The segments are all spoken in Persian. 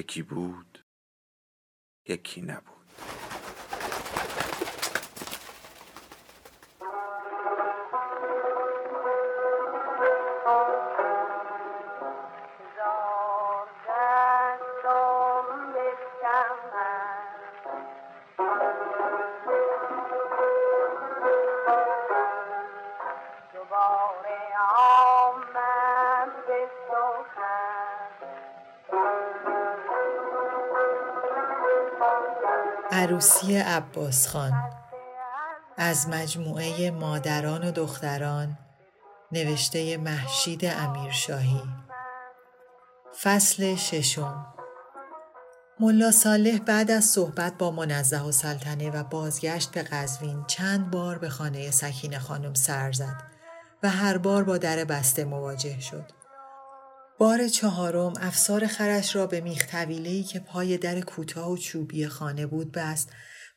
یکی بود یکی نبود. عروسی عباس خان. از مجموعه مادران و دختران نوشته محشید امیرشاهی. فصل ششم. ملا صالح بعد از صحبت با منزه و سلطنه و بازگشت به قزوین چند بار به خانه سکین خانم سر زد و هر بار با در بسته مواجه شد. بار چهارم افسار خرش را به میخ که پای در کوتاه و چوبی خانه بود بست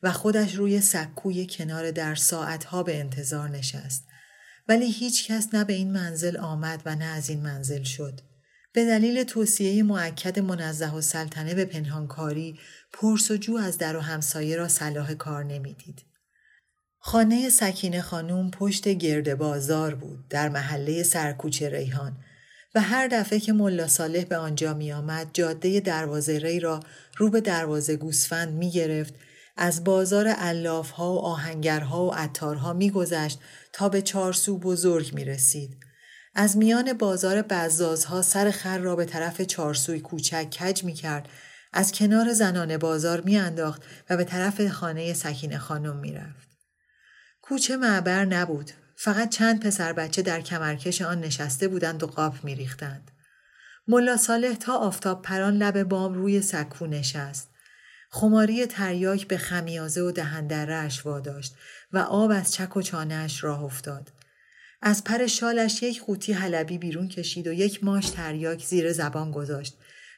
و خودش روی سکوی کنار در ساعتها به انتظار نشست. ولی هیچ کس نه به این منزل آمد و نه از این منزل شد. به دلیل توصیه معکد منزه و سلطنه به پنهانکاری پرس و جو از در و همسایه را صلاح کار نمی‌دید. خانه سکینه خانوم پشت گرد بازار بود در محله سرکوچه ریحان و هر دفعه که ملا صالح به آنجا می آمد جاده دروازه ری را رو به دروازه گوسفند می گرفت از بازار علاف ها و آهنگرها و عطارها می گذشت تا به چارسو بزرگ می رسید. از میان بازار بزازها سر خر را به طرف چارسوی کوچک کج می کرد از کنار زنان بازار می انداخت و به طرف خانه سکین خانم می رفت. کوچه معبر نبود فقط چند پسر بچه در کمرکش آن نشسته بودند و قاب میریختند. ملا صالح تا آفتاب پران لب بام روی سکو نشست. خماری تریاک به خمیازه و دهندرش واداشت و آب از چک و چانهش راه افتاد. از پر شالش یک قوطی حلبی بیرون کشید و یک ماش تریاک زیر زبان گذاشت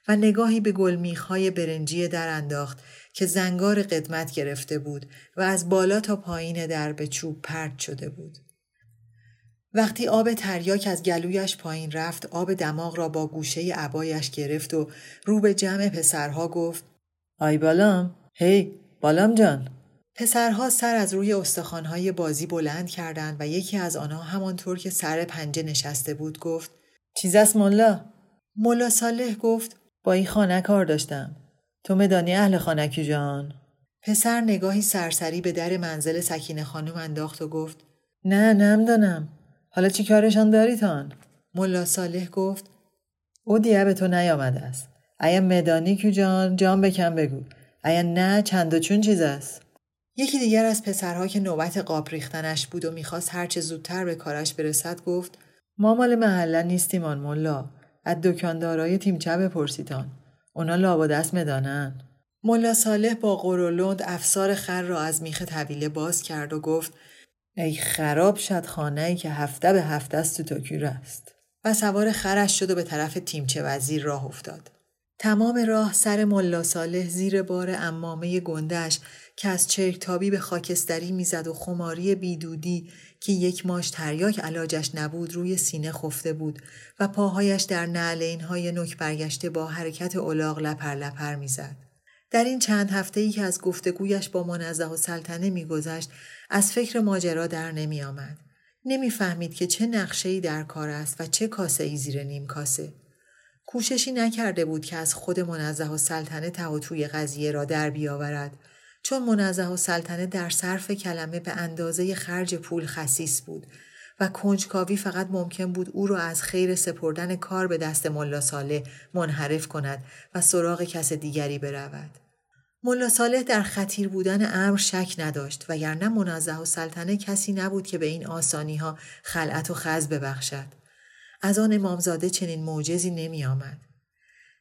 و نگاهی به گلمیخهای برنجی در انداخت که زنگار قدمت گرفته بود و از بالا تا پایین در به چوب پرد شده بود. وقتی آب تریاک از گلویش پایین رفت آب دماغ را با گوشه عبایش گرفت و رو به جمع پسرها گفت آی بالام هی بالام جان. پسرها سر از روی استخوانهای بازی بلند کردند و یکی از آنها همانطور که سر پنجه نشسته بود گفت چیز است ملا؟ ملا صالح گفت با این خانه کار داشتم. تو مدانی اهل خانکی جان. پسر نگاهی سرسری به در منزل سکینه خانم انداخت و گفت نه نمی‌دانم حالا چی کارشان داری تان؟ ملا صالح گفت او دیگه به تو نیامده است. ایا مدانی که جان جان بکن بگو. ایا نه چند و چون چیز است. یکی دیگر از پسرها که نوبت قاب ریختنش بود و می‌خواست هرچه زودتر به کارش برسد گفت ما مال محله نیستیم آن ملا از دکاندارای تیمچه بپرسیتان اونا لابا دست مدانن ملا صالح با قرولند افسار خر را از میخ طویله باز کرد و گفت ای خراب شد خانه که هفته به هفته است تو تاکیر است و سوار خرش شد و به طرف تیمچه وزیر راه افتاد تمام راه سر ملا صالح زیر بار امامه گندش که از چرکتابی به خاکستری می‌زد و خماری بیدودی که یک ماش تریاک علاجش نبود روی سینه خفته بود و پاهایش در نعلین های نک برگشته با حرکت اولاغ لپر لپر می‌زد. در این چند هفته ای که از گفتگویش با منزه و سلطنه میگذشت از فکر ماجرا در نمی آمد. نمی‌فهمید که چه نقشه در کار است و چه کاسه ای زیر نیم کاسه. کوششی نکرده بود که از خود منزه و سلطنه توی قضیه را در بیاورد چون منزه و سلطنه در صرف کلمه به اندازه خرج پول خسیس بود و کنجکاوی فقط ممکن بود او را از خیر سپردن کار به دست ملا ساله منحرف کند و سراغ کس دیگری برود. ملا صالح در خطیر بودن امر شک نداشت و یرنه منزه و سلطنه کسی نبود که به این آسانی ها خلعت و خز ببخشد. از آن امامزاده چنین معجزی نمی آمد.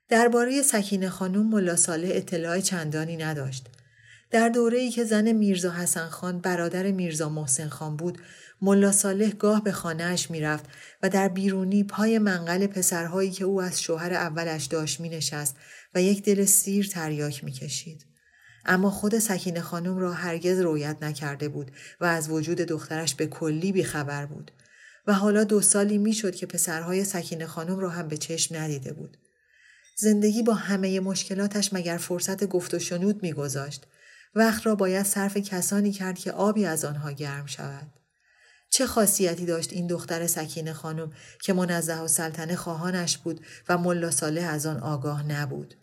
درباره سکینه خانم ملا صالح اطلاع چندانی نداشت. در دوره ای که زن میرزا حسن خان برادر میرزا محسن خان بود ملا صالح گاه به خانهاش می‌رفت و در بیرونی پای منقل پسرهایی که او از شوهر اولش داشت می نشست و یک دل سیر تریاک می کشید. اما خود سکینه خانم را هرگز رویت نکرده بود و از وجود دخترش به کلی بیخبر بود و حالا دو سالی می‌شد که پسرهای سکینه خانم را هم به چشم ندیده بود. زندگی با همه مشکلاتش مگر فرصت گفت و شنود میگذاشت وقت را باید صرف کسانی کرد که آبی از آنها گرم شود. چه خاصیتی داشت این دختر سکینه خانم که منزه السلطنه خواهانش بود و ملا صالح از آن آگاه نبود.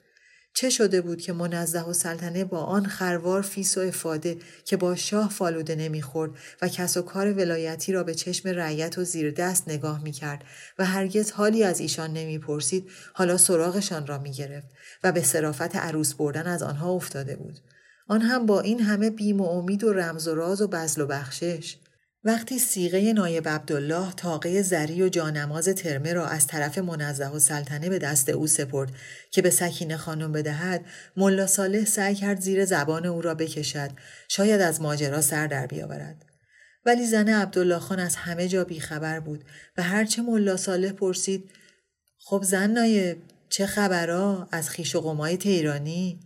چه شده بود که منزه السلطنه با آن خروار فیس و افاده که با شاه فالوده نمی‌خورد و کس و کار ولایتی را به چشم رعیت و زیر دست نگاه می‌کرد و هرگز حالی از ایشان نمی‌پرسید حالا سراغشان را می‌گرفت و به صرافت عروس بردن از آنها افتاده بود آن هم با این همه بیم و امید و رمز و راز و بزل و بخشش وقتی سیغه نایب عبدالله تاقه زری و جانماز ترمه را از طرف منزه و سلطنه به دست او سپرد که به سکینه خانم بدهد ملا صالح سعی کرد زیر زبان او را بکشد شاید از ماجرا سر در بیاورد. ولی زن عبدالله خان از همه جا بیخبر بود و هرچه ملا صالح پرسید خب زن نایب چه خبرها از خیش و قمای تیرانی؟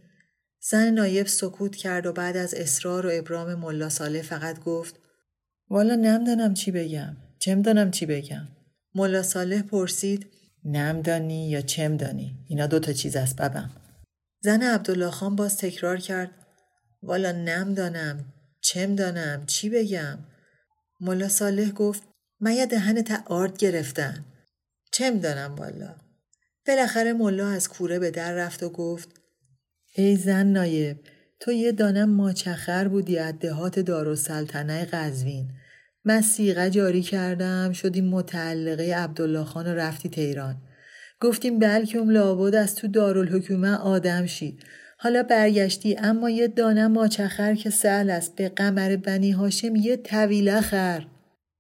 زن نایب سکوت کرد و بعد از اصرار و ابرام ملا صالح فقط گفت والا نمدانم چی بگم. چم دانم چی بگم. ملا صالح پرسید نمدانی یا چم دانی؟ اینا دوتا چیز است ببم زن عبدالله خان باز تکرار کرد والا نمدانم چم دانم چی بگم؟ ملا صالح گفت من دهن تا آرد گرفتن چم دانم والا؟ بالاخره ملا از کوره به در رفت و گفت ای زن نایب تو یه دانم ماچخر بودی از دهات دارالسلطنه قزوین. من سیغه جاری کردم شدیم متعلقه عبدالله خان و رفتی تهران. گفتیم بلکم لابد از تو دارالحکومه آدم شی. حالا برگشتی اما یه دانم ماچخر که سهل است به قمر بنی هاشم یه طویله خر.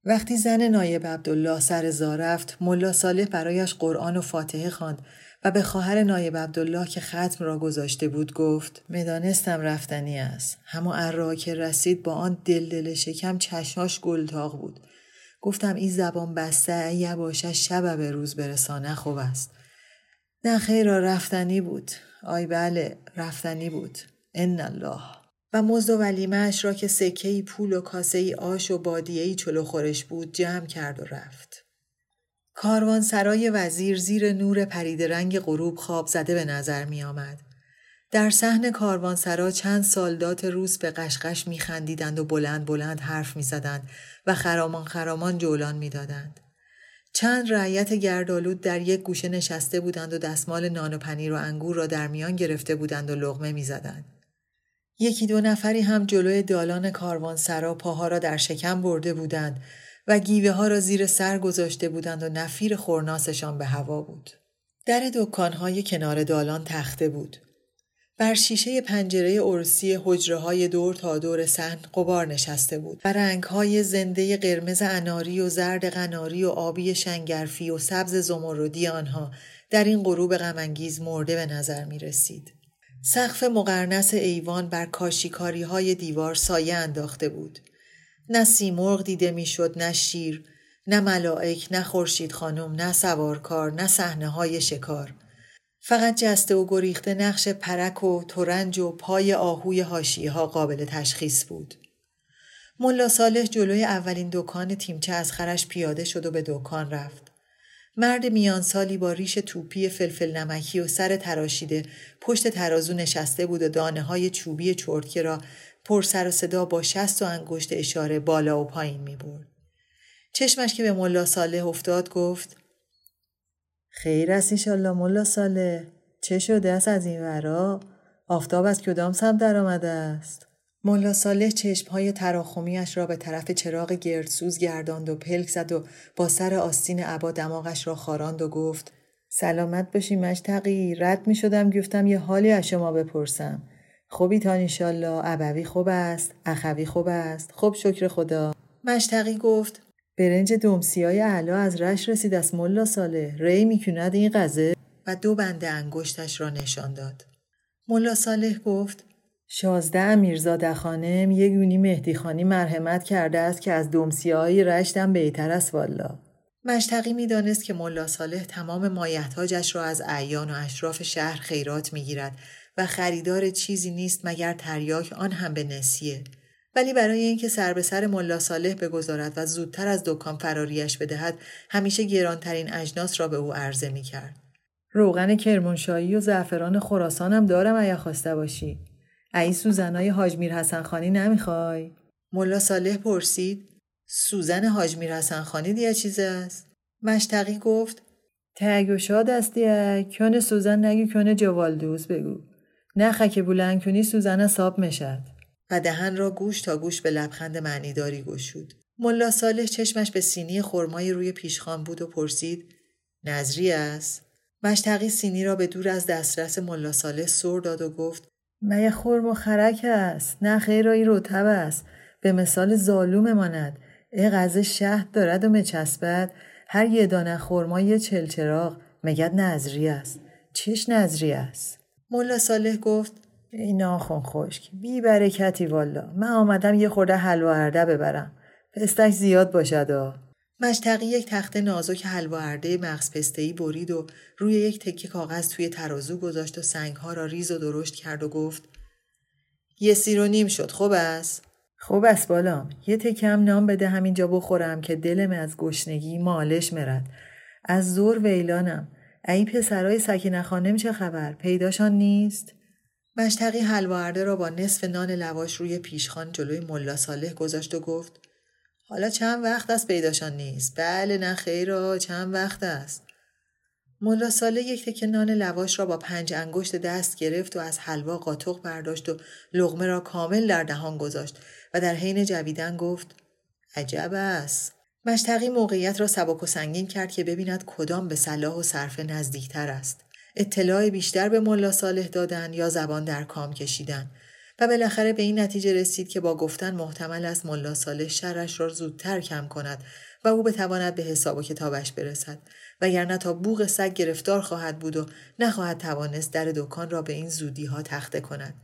وقتی زن نایب عبدالله سر رفت ملا صالح برایش قرآن و فاتحه خواند. و به خواهر نایب عبدالله که ختم را گذاشته بود گفت مدانستم رفتنی است. همو ارا که رسید با آن دل دل شکم چشماش گلتاق بود. گفتم این زبان بسته یه باشه شب به روز برسانه خوب است. نه خیر رفتنی بود. آی بله رفتنی بود. ان الله. و مزد و ولیمهش را که سکه پول و کاسه آش و بادیه ای چلو خورش بود جمع کرد و رفت. کاروان سرای وزیر زیر نور پرید رنگ غروب خواب زده به نظر می آمد. در صحن کاروانسرا چند سالدات روس به قشقش می خندیدند و بلند بلند حرف می زدند و خرامان خرامان جولان می دادند. چند رعیت گردالود در یک گوشه نشسته بودند و دستمال نان و پنیر و انگور را در میان گرفته بودند و لغمه می زدند. یکی دو نفری هم جلوی دالان کاروانسرا پاها را در شکم برده بودند و گیوه ها را زیر سر گذاشته بودند و نفیر خورناسشان به هوا بود. در دکانهای کنار دالان تخته بود. بر شیشه پنجره ارسی حجره های دور تا دور صحن قبار نشسته بود و رنگ های زنده قرمز اناری و زرد قناری و آبی شنگرفی و سبز زمردی آنها در این غروب غمانگیز مرده به نظر می رسید. سقف مقرنس ایوان بر کاشیکاری های دیوار سایه انداخته بود. نه سیمرغ دیده می‌شد نه شیر نه ملائک نه خورشید خانم نه سوارکار نه صحنه های شکار فقط جسته و گریخته نقش پرک و ترنج و پای آهوی هاشی ها قابل تشخیص بود. ملا صالح جلوی اولین دکان تیمچه از خرش پیاده شد و به دکان رفت. مرد میان سالی با ریش توپی فلفل نمکی و سر تراشیده پشت ترازو نشسته بود و دانه های چوبی چرتکه را پر سر و صدا با شست و انگشت اشاره بالا و پایین می برد. چشمش که به ملا صالح افتاد گفت خیر است ایشالله ملا صالح. چه شده است از این ورا؟ آفتاب از کدام سمت در آمده است؟ ملا صالح چشمهای تراخمیش را به طرف چراغ گردسوز گرداند و پلک زد و با سر آستین عبا دماغش را خاراند و گفت سلامت باشی مشتقی رد می شدم گفتم یه حالی از شما بپرسم. خوبی تا انشالله ابوی خوب است اخوی خوب است. خوب شکر خدا. مشتقی گفت برنج های علا از رش رسید از ملا ساله ری می‌کند این قضه و دو بنده انگشتش را نشان داد. ملا صالح گفت شازده امیرزاده خانم یه گونی مهدی خانی مرحمت کرده است که از دومسی های رشتم بهتر است والا. مشتقی می‌دانست که ملا صالح تمام مایحتاجش را از اعیان و اشراف شهر خیرات می‌گیرد. و خریدار چیزی نیست مگر تریاک آن هم به نسیه. ولی برای اینکه سر به سر ملا صالح بگذارد و زودتر از دکان فراریش بدهد همیشه گرانترین اجناس را به او عرضه می کرد. روغن کرمانشاهی و زعفران خراسان هم دارم اگه خواسته باشی. ای سوزنای حاج میر حسن خانی نمی‌خوای؟ ملا صالح پرسید سوزن حاج میر حسن خانی دیا چیز است؟ مشتقی گفت تگ و شاد استی کن سوزن نگی کن جوالدوز بگو نخه که بلند کنی سوزن ساب مشد و دهن را گوش تا گوش به لبخند معنیداری گشود. ملا صالح چشمش به سینی خرمای روی پیشخان بود و پرسید نظری است؟ مشتقی سینی را به دور از دسترس ملا صالح سر داد و گفت مگه خرم و خرک است؟ نه خیرایی رتب است. به مثال ظالوم ماند. ای غزه شهد دارد و مچسبد هر یه دانه خرما یه چلچراغ مگد نظری است. چش نظری است؟ ملا صالح گفت ای ناخون خشک. بی برکتی والا من آمدم یه خورده حلوا ارده ببرم. پستک زیاد باشد مشتقی یک تخت نازک حلوا ارده مغز پستهی برید و روی یک تکه کاغذ توی ترازو گذاشت و سنگها را ریز و درشت کرد و گفت یه سیر و نیم شد. خوب است؟ خوب است بالام. یه تکم نام بده همینجا بخورم که دلم از گشنگی مالش مرد. از زور ویلانم. ای پسرای سکینه خانم چه خبر؟ پیداشان نیست؟ مشتقی حلوارده را با نصف نان لواش روی پیشخان جلوی ملا صالح گذاشت و گفت حالا چند وقت است پیداشان نیست؟ بله نه خیرا چند وقت است؟ ملا ساله یک تکه نان لواش را با پنج انگشت دست گرفت و از حلوا قاطق برداشت و لغمه را کامل در دهان گذاشت و در حین جویدن گفت عجب است. مشتقی موقعیت را سبک و سنگین کرد که ببیند کدام به صلاح و صرفه نزدیکتر است. اطلاع بیشتر به ملا صالح دادن یا زبان در کام کشیدن. و بالاخره به این نتیجه رسید که با گفتن محتمل است ملا صالح شرش را زودتر کم کند و او بتواند به حساب و کتابش برسد. وگرنه تا بوغ سگ گرفتار خواهد بود و نخواهد توانست در دکان را به این زودی ها تخته کند.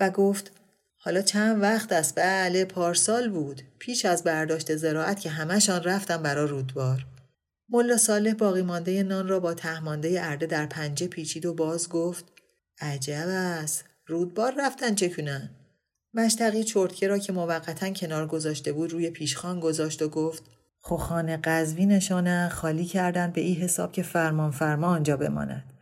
و گفت حالا چند وقت است بله پارسال بود پیش از برداشت زراعت که همهشان رفتم برا رودبار ملا صالح باقی مانده نان را با تهمانده ارده در پنجه پیچید و باز گفت عجب است رودبار رفتن چه کنن؟ مشتقی چرتکه را که موقتا کنار گذاشته بود روی پیشخان گذاشت و گفت خوخان قذوی نشانه خالی کردن به ای حساب که فرمان فرما آنجا بماند.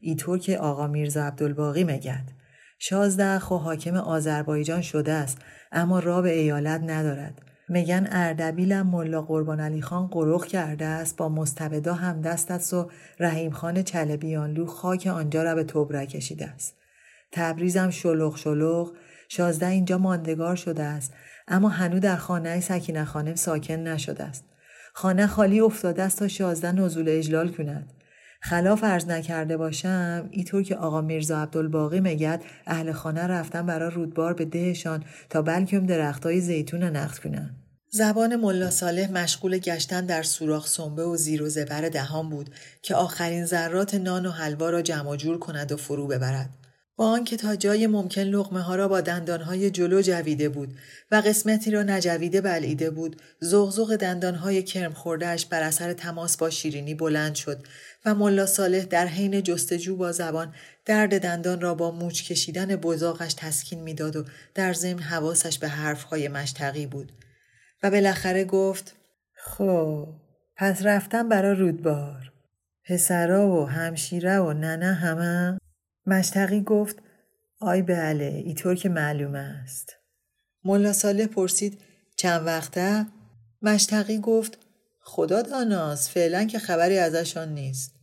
ایطور که آقا میرزا عبدالباقی مگد. شازده خو حاکم آذربایجان شده است اما را به ایالت ندارد. میگن اردبیلم ملا قربان علی خان قروخ کرده است با مستبدا هم دست است و رحیم خان چلبیانلو خاک آنجا را به توبره کشیده است. تبریزم شلوغ شلوغ شازده اینجا ماندگار شده است اما هنو در خانه سکینه خانم ساکن نشده است خانه خالی افتاده است تا شازده نزول اجلال کند خلاف ارز نکرده باشم اینطور که آقا میرزا عبدالباقی میگد اهل خانه رفتن برا رودبار به دهشان تا بلکم درختای زیتون نقد کنند زبان ملا صالح مشغول گشتن در سوراخ سنبه و زیر و زبر دهان بود که آخرین ذرات نان و حلوا را جمع جور کند و فرو ببرد. با آنکه تا جای ممکن لغمه ها را با دندانهای جلو جویده بود و قسمتی را نجویده بلعیده بود زغزغ دندانهای کرم خوردهش بر اثر تماس با شیرینی بلند شد و ملا صالح در حین جستجو با زبان درد دندان را با موچ کشیدن بزاقش تسکین می‌داد و در ضمن حواسش به حرفهای مشتقی بود و بالاخره گفت خب پس رفتم برا رودبار پسرا و همشیره و ننه همه؟ مشتقی گفت آی بله ایطور که معلوم است. ملا صالح پرسید چند وقته؟ مشتقی گفت خدا داناست فعلا که خبری ازشان نیست.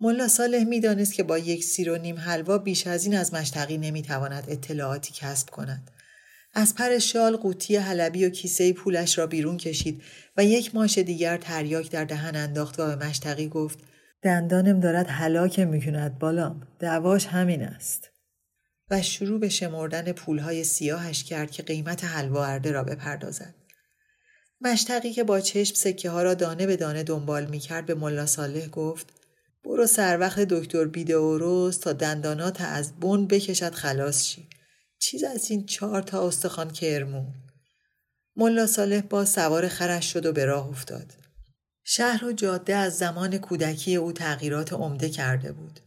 ملا صالح می‌دانست که با یک سیر و نیم حلوا بیش از این از مشتقی نمی‌تواند اطلاعاتی کسب کند. از پر شال قوطی حلبی و کیسه پولش را بیرون کشید و یک ماش دیگر تریاک در دهن انداخت و به مشتقی گفت دندانم دارد حلاکه می‌کند بالام دعواش همین است و شروع به شمردن پولهای سیاهش کرد که قیمت حلوا ارده را بپردازد مشتقی که با چشم سکه ها را دانه به دانه دنبال می کرد به ملا صالح گفت برو سر وقت دکتر بیده تا دندانات از بن بکشد خلاص شی. چیز از این چهار تا استخوان کرمو. ملا صالح با سوار خرش شد و به راه افتاد. شهر و جاده از زمان کودکی او تغییرات عمده کرده بود.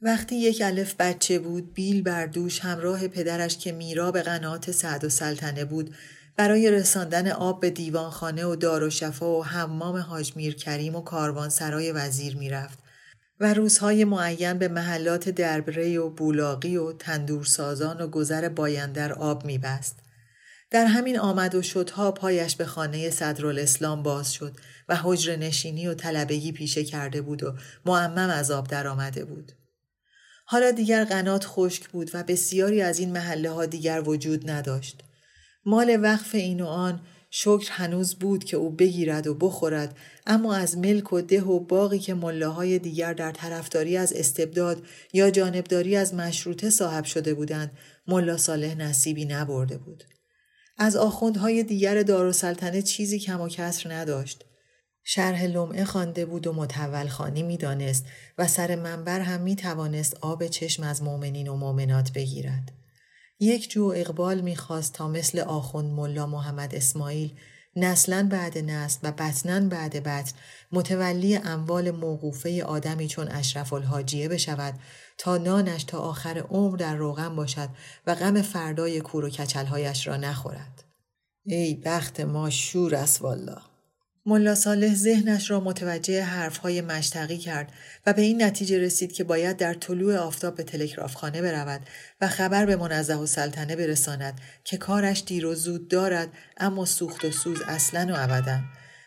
وقتی یک الف بچه بود بیل بر دوش همراه پدرش که میرا به قنات سعد و سلطنه بود برای رساندن آب به دیوانخانه و دار و شفا و حمام حاج میر کریم و کاروان سرای وزیر می‌رفت و روزهای معین به محلات دربره و بولاقی و تندورسازان و گذر بایندر آب میبست. در همین آمد و شدها پایش به خانه صدرالاسلام باز شد و حجر نشینی و طلبگی پیشه کرده بود و معمم از آب در آمده بود. حالا دیگر قنات خشک بود و بسیاری از این محله ها دیگر وجود نداشت. مال وقف این و آن شکر هنوز بود که او بگیرد و بخورد اما از ملک و ده و باقی که ملاهای دیگر در طرفداری از استبداد یا جانبداری از مشروطه صاحب شده بودند ملا صالح نصیبی نبرده بود از آخوندهای دیگر دارالسلطنه چیزی کم و کسر نداشت شرح لمعه خوانده بود و متول خانی می‌دانست و سر منبر هم می توانست آب چشم از مؤمنین و مؤمنات بگیرد. یک جو اقبال می‌خواست تا مثل آخوند ملا محمد اسماعیل نسلا بعد نسل و بطنا بعد بطن متولی اموال موقوفه آدمی چون اشرف الحاجیه بشود تا نانش تا آخر عمر در روغن باشد و غم فردای کور و کچلهایش را نخورد. ای بخت ما شور است والله. ملا صالح ذهنش را متوجه حرفهای مشتقی کرد و به این نتیجه رسید که باید در طلوع آفتاب به تلگرافخانه برود و خبر به منزه و سلطنه برساند که کارش دیر و زود دارد اما سوخت و سوز اصلا و ابدا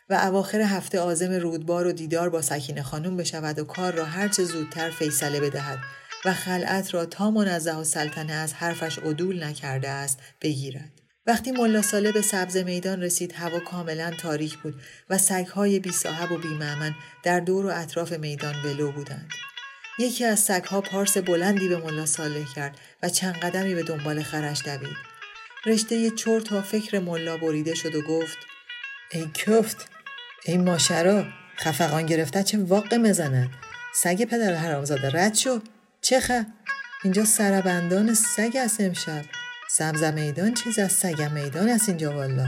و اواخر هفته آزم رودبار و دیدار با سکینه خانم بشود و کار را هرچه زودتر فیصله بدهد و خلعت را تا منزه و سلطنه از حرفش عدول نکرده است بگیرد. وقتی ملا ساله به سبز میدان رسید هوا کاملا تاریک بود و سگهای بی صاحب و بی معمن در دور و اطراف میدان ولو بودند. یکی از سگها پارس بلندی به ملا صالح کرد و چند قدمی به دنبال خرش دوید. رشته چور تا فکر ملا بریده شد و گفت ای کفت ای ماشرا خفقان گرفته چه واقع مزند سگ پدر حرامزاده رد شو چه اینجا سربندان سگ است امشب. سبز میدان چیز از سگ میدان است اینجا والا.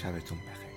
sabes tú un peje.